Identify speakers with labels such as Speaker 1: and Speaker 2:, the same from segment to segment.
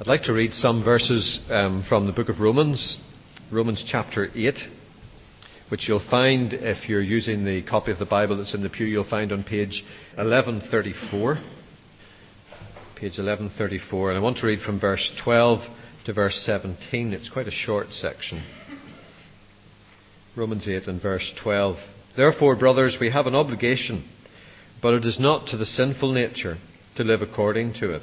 Speaker 1: I'd like to read some verses um, from the book of Romans, Romans chapter 8, which you'll find if you're using the copy of the Bible that's in the pew, you'll find on page 1134. Page 1134. And I want to read from verse 12 to verse 17. It's quite a short section. Romans 8 and verse 12. Therefore, brothers, we have an obligation, but it is not to the sinful nature to live according to it.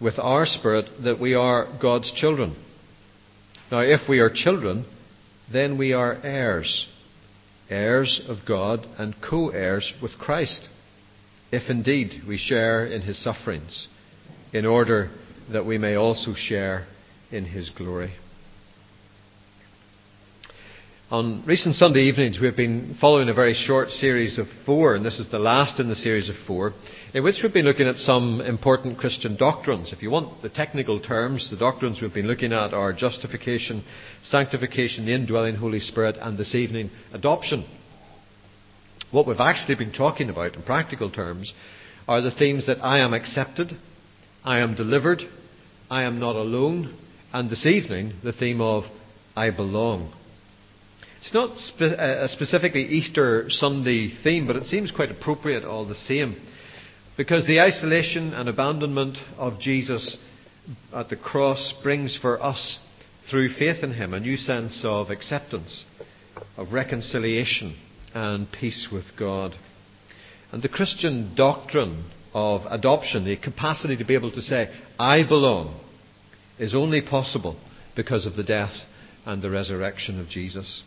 Speaker 1: with our spirit that we are God's children. Now, if we are children, then we are heirs, heirs of God and co heirs with Christ, if indeed we share in his sufferings, in order that we may also share in his glory. On recent Sunday evenings, we've been following a very short series of four, and this is the last in the series of four, in which we've been looking at some important Christian doctrines. If you want the technical terms, the doctrines we've been looking at are justification, sanctification, the indwelling Holy Spirit, and this evening, adoption. What we've actually been talking about in practical terms are the themes that I am accepted, I am delivered, I am not alone, and this evening, the theme of I belong. It's not spe- uh, a specifically Easter Sunday theme, but it seems quite appropriate all the same. Because the isolation and abandonment of Jesus at the cross brings for us, through faith in Him, a new sense of acceptance, of reconciliation, and peace with God. And the Christian doctrine of adoption, the capacity to be able to say, I belong, is only possible because of the death and the resurrection of Jesus.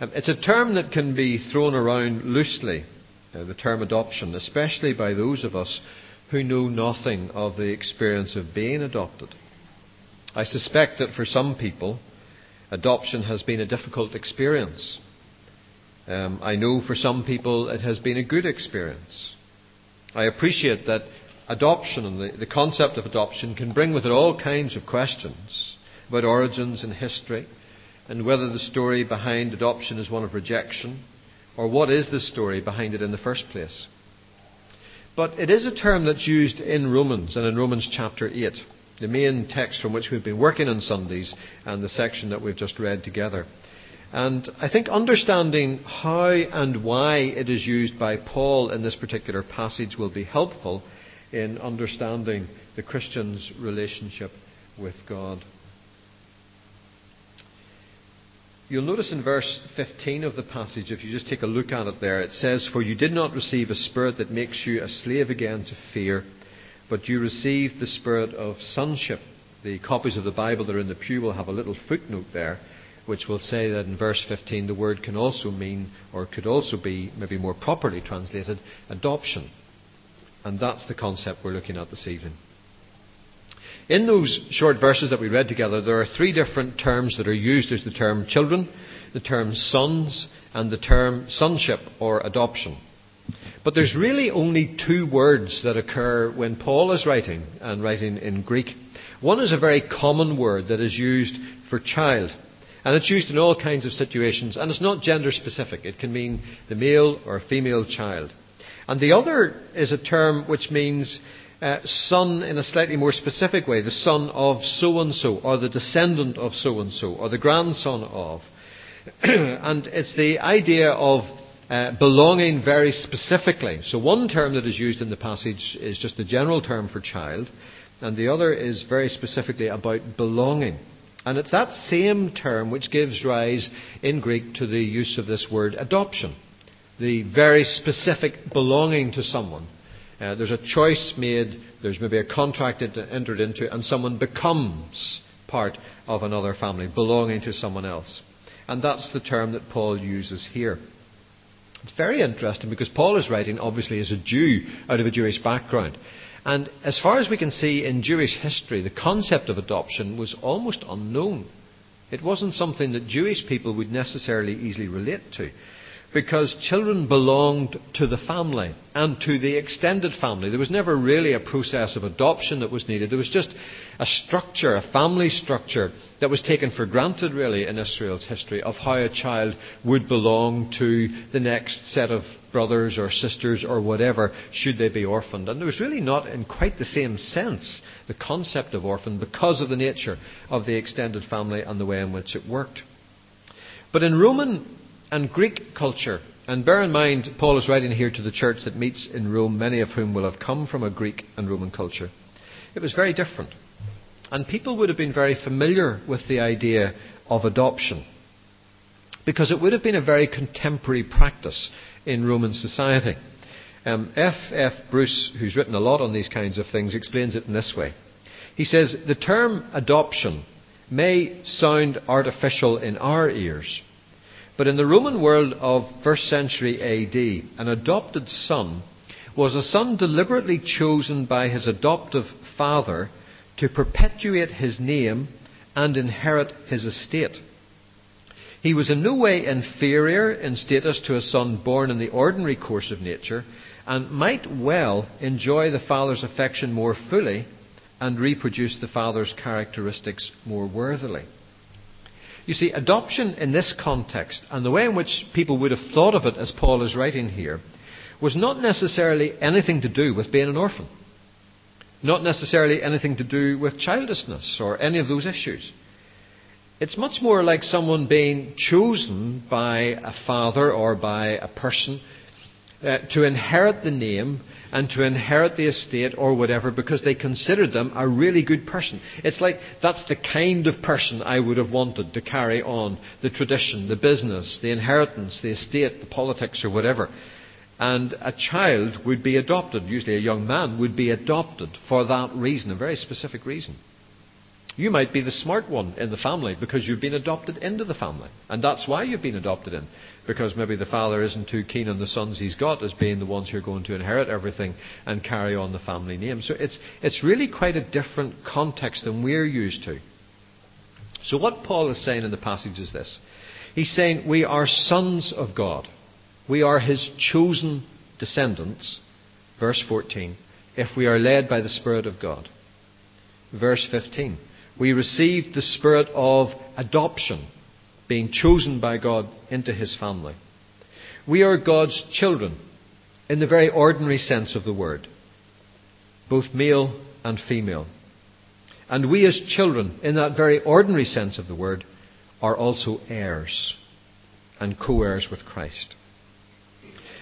Speaker 1: Um, it's a term that can be thrown around loosely, uh, the term adoption, especially by those of us who know nothing of the experience of being adopted. I suspect that for some people, adoption has been a difficult experience. Um, I know for some people it has been a good experience. I appreciate that adoption and the, the concept of adoption can bring with it all kinds of questions about origins and history and whether the story behind adoption is one of rejection or what is the story behind it in the first place. But it is a term that's used in Romans and in Romans chapter 8, the main text from which we've been working on Sundays and the section that we've just read together. And I think understanding how and why it is used by Paul in this particular passage will be helpful in understanding the Christian's relationship with God. You'll notice in verse 15 of the passage, if you just take a look at it there, it says, For you did not receive a spirit that makes you a slave again to fear, but you received the spirit of sonship. The copies of the Bible that are in the pew will have a little footnote there, which will say that in verse 15 the word can also mean, or could also be, maybe more properly translated, adoption. And that's the concept we're looking at this evening. In those short verses that we read together, there are three different terms that are used. There's the term children, the term sons, and the term sonship or adoption. But there's really only two words that occur when Paul is writing, and writing in Greek. One is a very common word that is used for child. And it's used in all kinds of situations, and it's not gender specific. It can mean the male or female child. And the other is a term which means uh, son in a slightly more specific way, the son of so and so, or the descendant of so and so, or the grandson of. and it's the idea of uh, belonging very specifically. So one term that is used in the passage is just a general term for child, and the other is very specifically about belonging. And it's that same term which gives rise in Greek to the use of this word adoption. The very specific belonging to someone uh, there's a choice made, there's maybe a contract entered into, and someone becomes part of another family, belonging to someone else. And that's the term that Paul uses here. It's very interesting because Paul is writing, obviously, as a Jew out of a Jewish background. And as far as we can see in Jewish history, the concept of adoption was almost unknown. It wasn't something that Jewish people would necessarily easily relate to because children belonged to the family and to the extended family. There was never really a process of adoption that was needed. There was just a structure, a family structure that was taken for granted really in Israel's history of how a child would belong to the next set of brothers or sisters or whatever should they be orphaned. And there was really not in quite the same sense the concept of orphan because of the nature of the extended family and the way in which it worked. But in Roman and Greek culture. And bear in mind, Paul is writing here to the church that meets in Rome, many of whom will have come from a Greek and Roman culture. It was very different. And people would have been very familiar with the idea of adoption. Because it would have been a very contemporary practice in Roman society. Um, F. F. Bruce, who's written a lot on these kinds of things, explains it in this way. He says, The term adoption may sound artificial in our ears, but in the Roman world of first century AD, an adopted son was a son deliberately chosen by his adoptive father to perpetuate his name and inherit his estate. He was in no way inferior in status to a son born in the ordinary course of nature and might well enjoy the father's affection more fully and reproduce the father's characteristics more worthily. You see, adoption in this context, and the way in which people would have thought of it as Paul is writing here, was not necessarily anything to do with being an orphan. Not necessarily anything to do with childlessness or any of those issues. It's much more like someone being chosen by a father or by a person uh, to inherit the name and to inherit the estate or whatever because they considered them a really good person. It's like that's the kind of person I would have wanted to carry on the tradition, the business, the inheritance, the estate, the politics, or whatever. And a child would be adopted, usually a young man would be adopted for that reason, a very specific reason. You might be the smart one in the family because you've been adopted into the family. And that's why you've been adopted in. Because maybe the father isn't too keen on the sons he's got as being the ones who are going to inherit everything and carry on the family name. So it's, it's really quite a different context than we're used to. So what Paul is saying in the passage is this. He's saying we are sons of God. We are his chosen descendants. Verse 14. If we are led by the Spirit of God. Verse 15 we received the spirit of adoption, being chosen by God into his family. We are God's children in the very ordinary sense of the word, both male and female. And we, as children, in that very ordinary sense of the word, are also heirs and co heirs with Christ.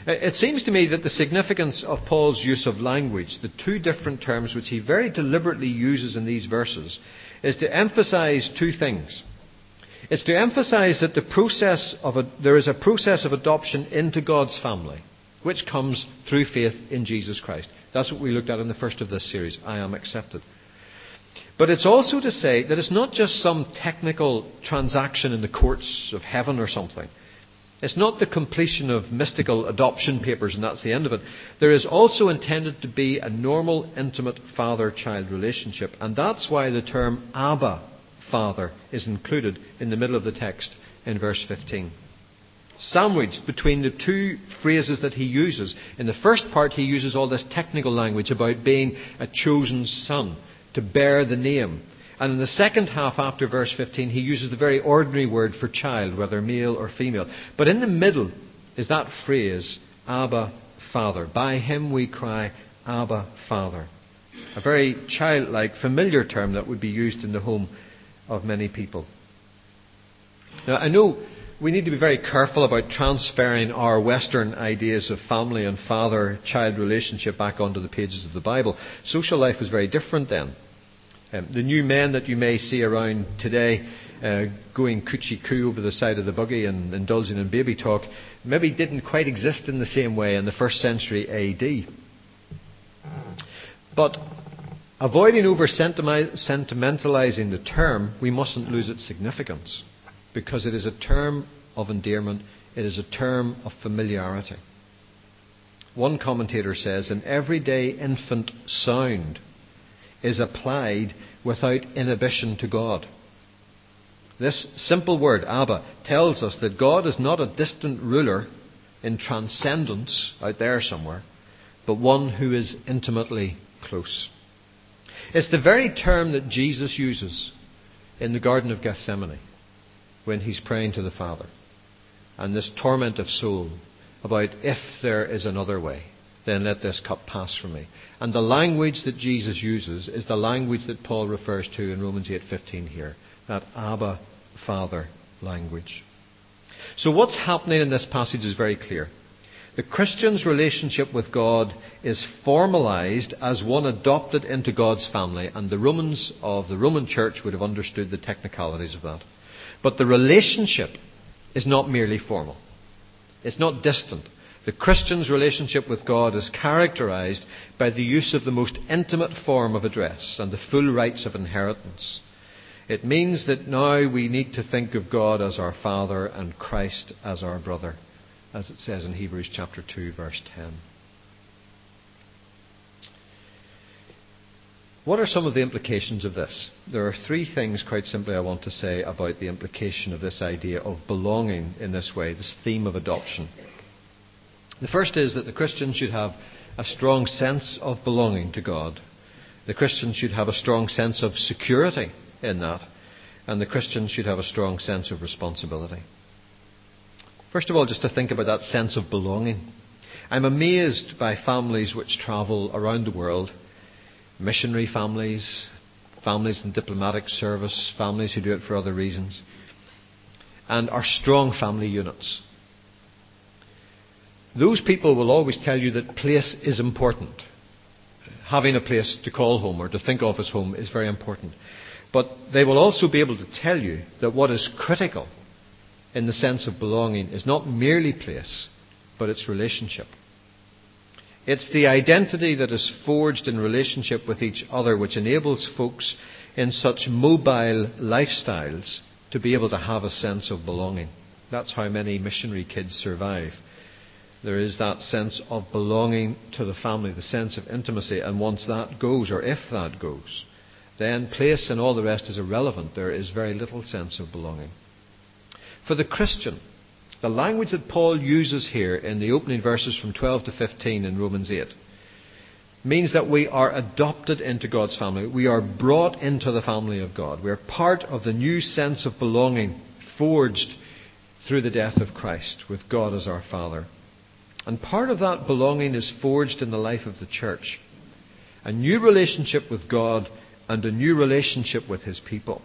Speaker 1: It seems to me that the significance of Paul's use of language, the two different terms which he very deliberately uses in these verses, is to emphasize two things. It's to emphasize that the a, there is a process of adoption into God's family, which comes through faith in Jesus Christ. That's what we looked at in the first of this series. I am accepted. But it's also to say that it's not just some technical transaction in the courts of heaven or something. It's not the completion of mystical adoption papers and that's the end of it. There is also intended to be a normal, intimate father child relationship. And that's why the term Abba, Father, is included in the middle of the text in verse 15. Sandwiched between the two phrases that he uses. In the first part, he uses all this technical language about being a chosen son, to bear the name. And in the second half, after verse 15, he uses the very ordinary word for child, whether male or female. But in the middle is that phrase, Abba, Father. By him we cry, Abba, Father. A very childlike, familiar term that would be used in the home of many people. Now, I know we need to be very careful about transferring our Western ideas of family and father child relationship back onto the pages of the Bible. Social life was very different then. Um, the new men that you may see around today uh, going coochie coo over the side of the buggy and indulging in baby talk maybe didn't quite exist in the same way in the first century AD. But avoiding over sentimentalizing the term, we mustn't lose its significance because it is a term of endearment, it is a term of familiarity. one commentator says, an everyday infant sound is applied without inhibition to God. This simple word, Abba, tells us that God is not a distant ruler in transcendence out there somewhere, but one who is intimately close. It's the very term that Jesus uses in the Garden of Gethsemane when he's praying to the Father. And this torment of soul about if there is another way, then let this cup pass from me. And the language that Jesus uses is the language that Paul refers to in Romans 8:15 here, that Abba Father language. So what's happening in this passage is very clear. The Christian's relationship with God is formalized as one adopted into God's family, and the Romans of the Roman Church would have understood the technicalities of that. But the relationship is not merely formal. It's not distant. The Christian's relationship with God is characterized by the use of the most intimate form of address and the full rights of inheritance. It means that now we need to think of God as our Father and Christ as our brother as it says in Hebrews chapter 2, verse 10. What are some of the implications of this? There are three things, quite simply, I want to say about the implication of this idea of belonging in this way, this theme of adoption. The first is that the Christian should have a strong sense of belonging to God. The Christian should have a strong sense of security in that. And the Christian should have a strong sense of responsibility. First of all, just to think about that sense of belonging. I'm amazed by families which travel around the world missionary families, families in diplomatic service, families who do it for other reasons, and are strong family units. Those people will always tell you that place is important. Having a place to call home or to think of as home is very important. But they will also be able to tell you that what is critical in the sense of belonging is not merely place, but it's relationship. It's the identity that is forged in relationship with each other which enables folks in such mobile lifestyles to be able to have a sense of belonging. That's how many missionary kids survive. There is that sense of belonging to the family, the sense of intimacy, and once that goes, or if that goes, then place and all the rest is irrelevant. There is very little sense of belonging. For the Christian, the language that Paul uses here in the opening verses from 12 to 15 in Romans 8 means that we are adopted into God's family. We are brought into the family of God. We are part of the new sense of belonging forged through the death of Christ with God as our Father. And part of that belonging is forged in the life of the church. A new relationship with God and a new relationship with His people.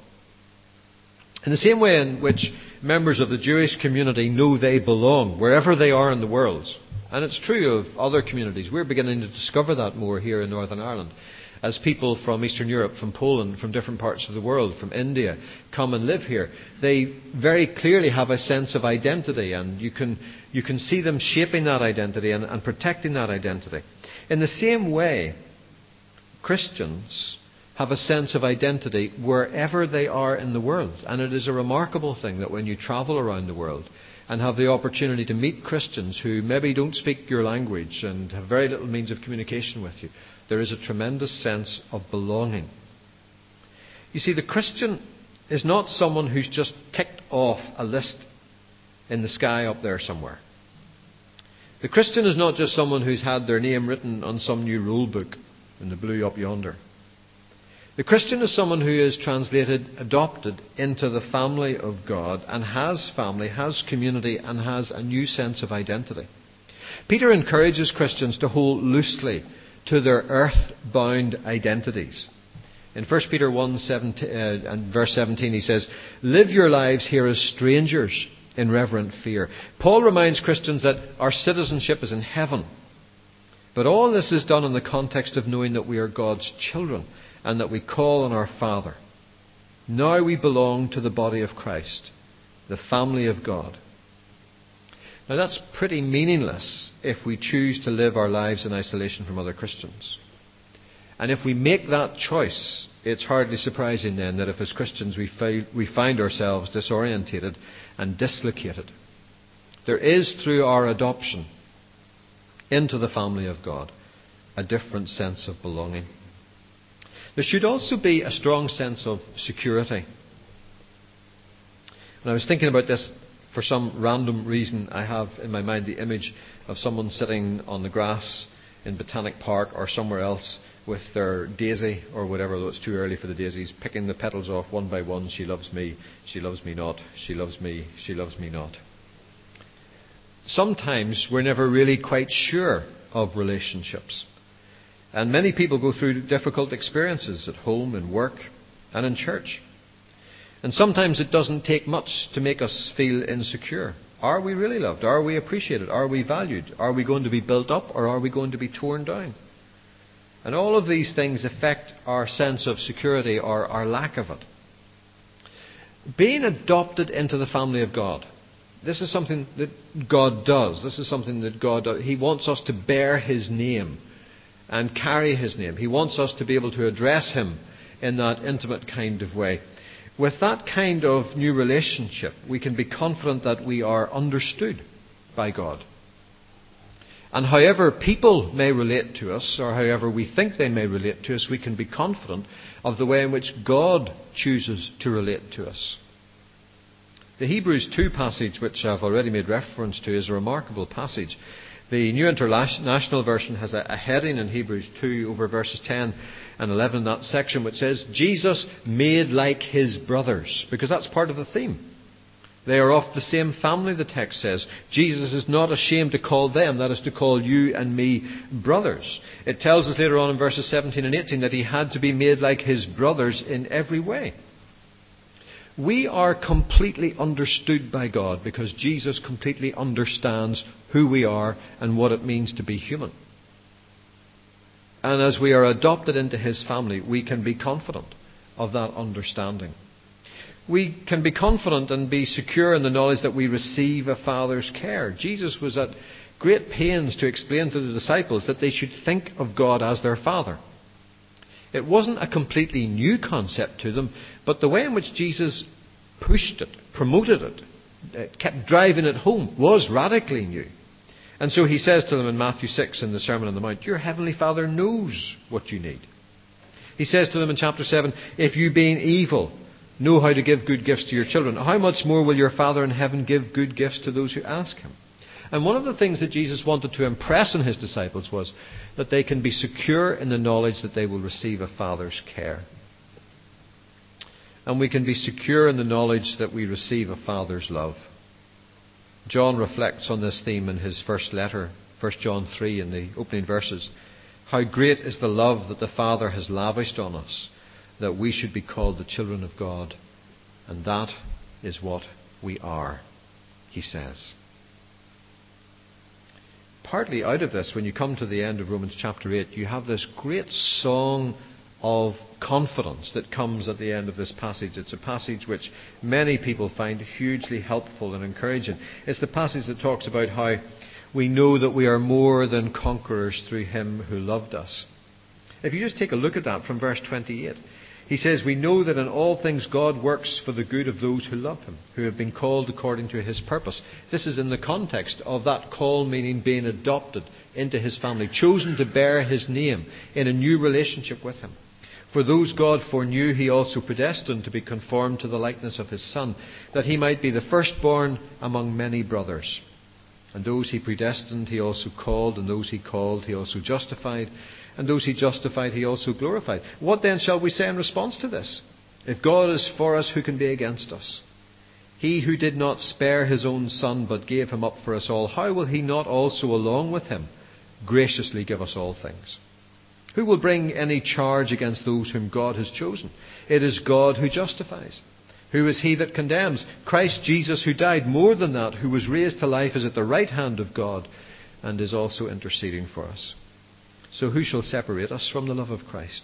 Speaker 1: In the same way in which members of the Jewish community know they belong wherever they are in the world, and it's true of other communities, we're beginning to discover that more here in Northern Ireland. As people from Eastern Europe, from Poland, from different parts of the world, from India, come and live here, they very clearly have a sense of identity, and you can, you can see them shaping that identity and, and protecting that identity. In the same way, Christians have a sense of identity wherever they are in the world. And it is a remarkable thing that when you travel around the world and have the opportunity to meet Christians who maybe don't speak your language and have very little means of communication with you, there is a tremendous sense of belonging. You see, the Christian is not someone who's just ticked off a list in the sky up there somewhere. The Christian is not just someone who's had their name written on some new rule book in the blue up yonder. The Christian is someone who is translated, adopted into the family of God and has family, has community, and has a new sense of identity. Peter encourages Christians to hold loosely to their earth-bound identities. In 1 Peter 1 17, uh, and verse 17 he says, Live your lives here as strangers in reverent fear. Paul reminds Christians that our citizenship is in heaven. But all this is done in the context of knowing that we are God's children and that we call on our Father. Now we belong to the body of Christ, the family of God. Now that's pretty meaningless if we choose to live our lives in isolation from other Christians. And if we make that choice, it's hardly surprising then that if as Christians we, fi- we find ourselves disorientated and dislocated. There is through our adoption into the family of God, a different sense of belonging. There should also be a strong sense of security. And I was thinking about this for some random reason. I have in my mind the image of someone sitting on the grass in Botanic Park or somewhere else with their daisy or whatever, though it's too early for the daisies, picking the petals off one by one. She loves me, she loves me not, she loves me, she loves me not. Sometimes we're never really quite sure of relationships. And many people go through difficult experiences at home, in work, and in church. And sometimes it doesn't take much to make us feel insecure. Are we really loved? Are we appreciated? Are we valued? Are we going to be built up or are we going to be torn down? And all of these things affect our sense of security or our lack of it. Being adopted into the family of God. This is something that God does. This is something that God does. He wants us to bear His name and carry His name. He wants us to be able to address Him in that intimate kind of way. With that kind of new relationship, we can be confident that we are understood by God. And however people may relate to us, or however we think they may relate to us, we can be confident of the way in which God chooses to relate to us. The Hebrews 2 passage, which I've already made reference to, is a remarkable passage. The New International Version has a, heading in Hebrews 2 over verses 10 and 11 in that section which says, Jesus made like his brothers, because that's part of the theme. They are of the same family, the text says. Jesus is not ashamed to call them, that is to call you and me brothers. It tells us later on in verses 17 and 18 that he had to be made like his brothers in every way. We are completely understood by God because Jesus completely understands who we are and what it means to be human. And as we are adopted into his family, we can be confident of that understanding we can be confident and be secure in the knowledge that we receive a Father's care. Jesus was at great pains to explain to the disciples that they should think of God as their Father. It wasn't a completely new concept to them, but the way in which Jesus pushed it, promoted it, kept driving it home was radically new. And so he says to them in Matthew 6 in the Sermon on the Mount, Your heavenly Father knows what you need. He says to them in chapter 7, If you being evil know how to give good gifts to your children, how much more will your Father in heaven give good gifts to those who ask him? And one of the things that Jesus wanted to impress on his disciples was that they can be secure in the knowledge that they will receive a Father's care. And we can be secure in the knowledge that we receive a Father's love. John reflects on this theme in his first letter, 1 John 3, in the opening verses. How great is the love that the Father has lavished on us that we should be called the children of God. And that is what we are, he says. Partly out of this, when you come to the end of Romans chapter 8, you have this great song of confidence that comes at the end of this passage. It's a passage which many people find hugely helpful and encouraging. It's the passage that talks about how we know that we are more than conquerors through him who loved us. If you just take a look at that from verse 28, he says, We know that in all things God works for the good of those who love Him, who have been called according to His purpose. This is in the context of that call meaning being adopted into His family, chosen to bear His name in a new relationship with Him. For those God foreknew, He also predestined to be conformed to the likeness of His Son, that He might be the firstborn among many brothers. And those He predestined, He also called, and those He called, He also justified and those he justified he also glorified. What then shall we say in response to this? If God is for us, who can be against us? He who did not spare his own son, but gave him up for us all, how will he not also, along with him, graciously give us all things? Who will bring any charge against those whom God has chosen? It is God who justifies. Who is he that condemns? Christ Jesus, who died more than that, who was raised to life, is at the right hand of God and is also interceding for us. So who shall separate us from the love of Christ?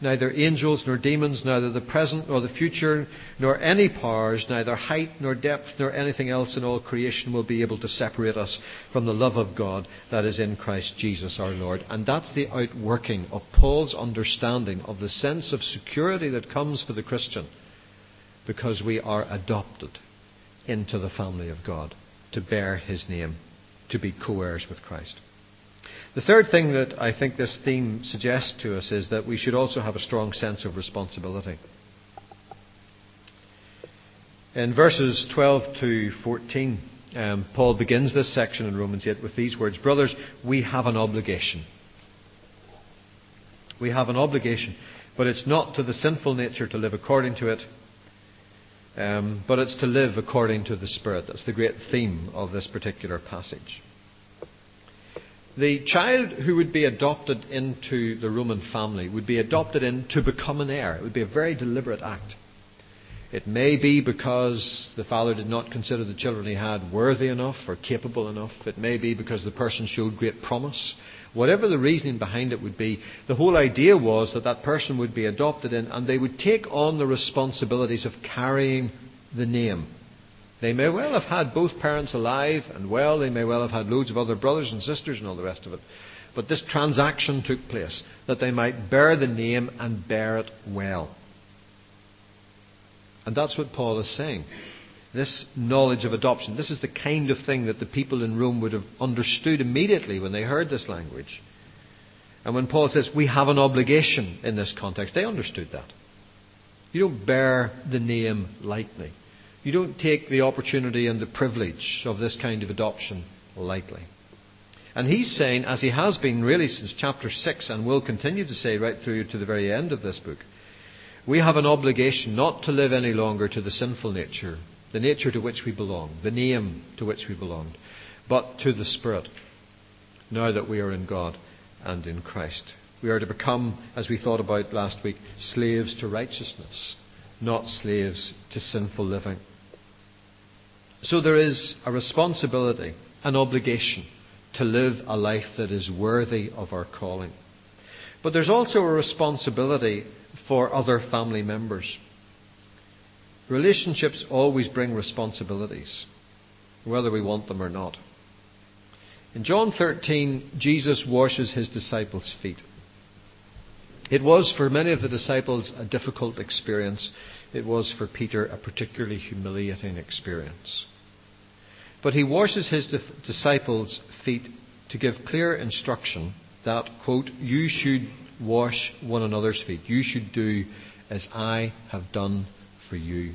Speaker 1: neither angels nor demons, neither the present nor the future, nor any powers, neither height nor depth, nor anything else in all creation will be able to separate us from the love of God that is in Christ Jesus our Lord. And that's the outworking of Paul's understanding of the sense of security that comes for the Christian because we are adopted into the family of God to bear his name, to be co heirs with Christ. The third thing that I think this theme suggests to us is that we should also have a strong sense of responsibility. In verses 12 to 14, um, Paul begins this section in Romans 8 with these words Brothers, we have an obligation. We have an obligation, but it's not to the sinful nature to live according to it, um, but it's to live according to the Spirit. That's the great theme of this particular passage. The child who would be adopted into the Roman family would be adopted in to become an heir. It would be a very deliberate act. It may be because the father did not consider the children he had worthy enough or capable enough. It may be because the person showed great promise. Whatever the reasoning behind it would be, the whole idea was that that person would be adopted in and they would take on the responsibilities of carrying the name they may well have had both parents alive and well, they may well have had loads of other brothers and sisters and all the rest of it. But this transaction took place that they might bear the name and bear it well. And that's what Paul is saying. This knowledge of adoption, this is the kind of thing that the people in Rome would have understood immediately when they heard this language. And when Paul says we have an obligation in this context, they understood that. You don't bear the name lightly. You don't take the opportunity and the privilege of this kind of adoption lightly. And he's saying, as he has been really since chapter 6 and will continue to say right through to the very end of this book, we have an obligation not to live any longer to the sinful nature, the nature to which we belong, the name to which we belonged, but to the Spirit, now that we are in God and in Christ. We are to become, as we thought about last week, slaves to righteousness not slaves to sinful living. So there is a responsibility, an obligation to live a life that is worthy of our calling. But there's also a responsibility for other family members. Relationships always bring responsibilities, whether we want them or not. In John 13, Jesus washes his disciples' feet. It was for many of the disciples a difficult experience. It was for Peter a particularly humiliating experience. But he washes his disciples' feet to give clear instruction that, quote, you should wash one another's feet. You should do as I have done for you.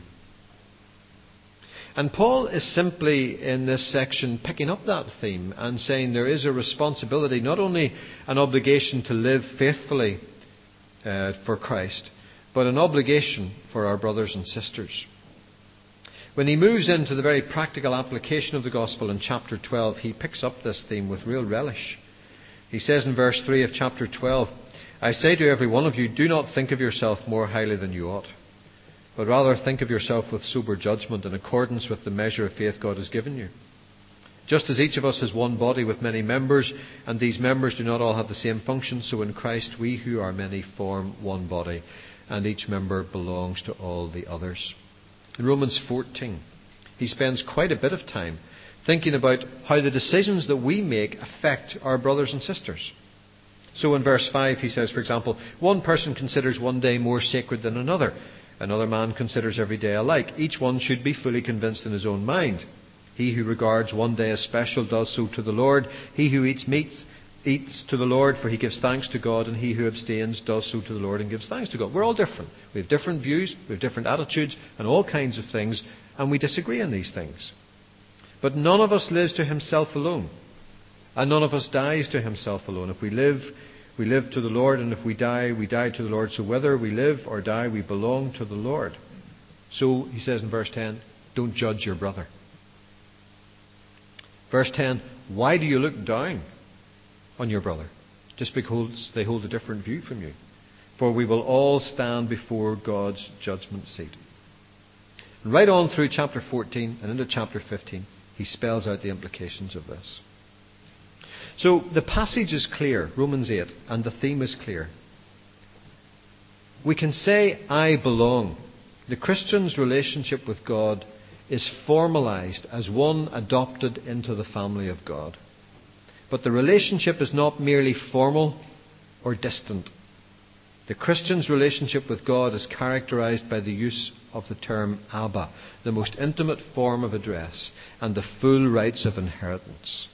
Speaker 1: And Paul is simply in this section picking up that theme and saying there is a responsibility, not only an obligation to live faithfully uh, for Christ, but an obligation for our brothers and sisters. When he moves into the very practical application of the gospel in chapter 12, he picks up this theme with real relish. He says in verse 3 of chapter 12, I say to every one of you, do not think of yourself more highly than you ought, but rather think of yourself with sober judgment in accordance with the measure of faith God has given you. Just as each of us has one body with many members, and these members do not all have the same function, so in Christ we who are many form one body, and each member belongs to all the others. In Romans 14, he spends quite a bit of time thinking about how the decisions that we make affect our brothers and sisters. So in verse 5, he says, for example, one person considers one day more sacred than another. Another man considers every day alike. Each one should be fully convinced in his own mind. He who regards one day as special does so to the Lord. He who eats meat eats to the Lord, for he gives thanks to God, and he who abstains does so to the Lord and gives thanks to God. We're all different. We have different views, we have different attitudes, and all kinds of things, and we disagree on these things. But none of us lives to himself alone, and none of us dies to himself alone. If we live, we live to the Lord, and if we die, we die to the Lord. So whether we live or die, we belong to the Lord. So, he says in verse 10, don't judge your brother. Verse 10 Why do you look down on your brother? Just because they hold a different view from you. For we will all stand before God's judgment seat. And right on through chapter 14 and into chapter 15, he spells out the implications of this. So the passage is clear, Romans 8, and the theme is clear. we can say, I belong. The Christian's relationship with God is formalized as one adopted into the family of God. But the relationship is not merely formal or distant. The Christian's relationship with God is characterized by the use of the term Abba, the most intimate form of address, and the full rights of inheritance.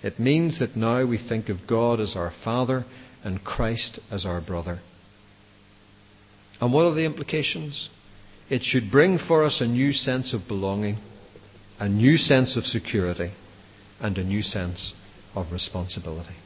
Speaker 1: It means that now we think of God as our Father and Christ as our brother. And what are the implications? It should bring for us a new sense of belonging, a new sense of security, and a new sense of responsibility.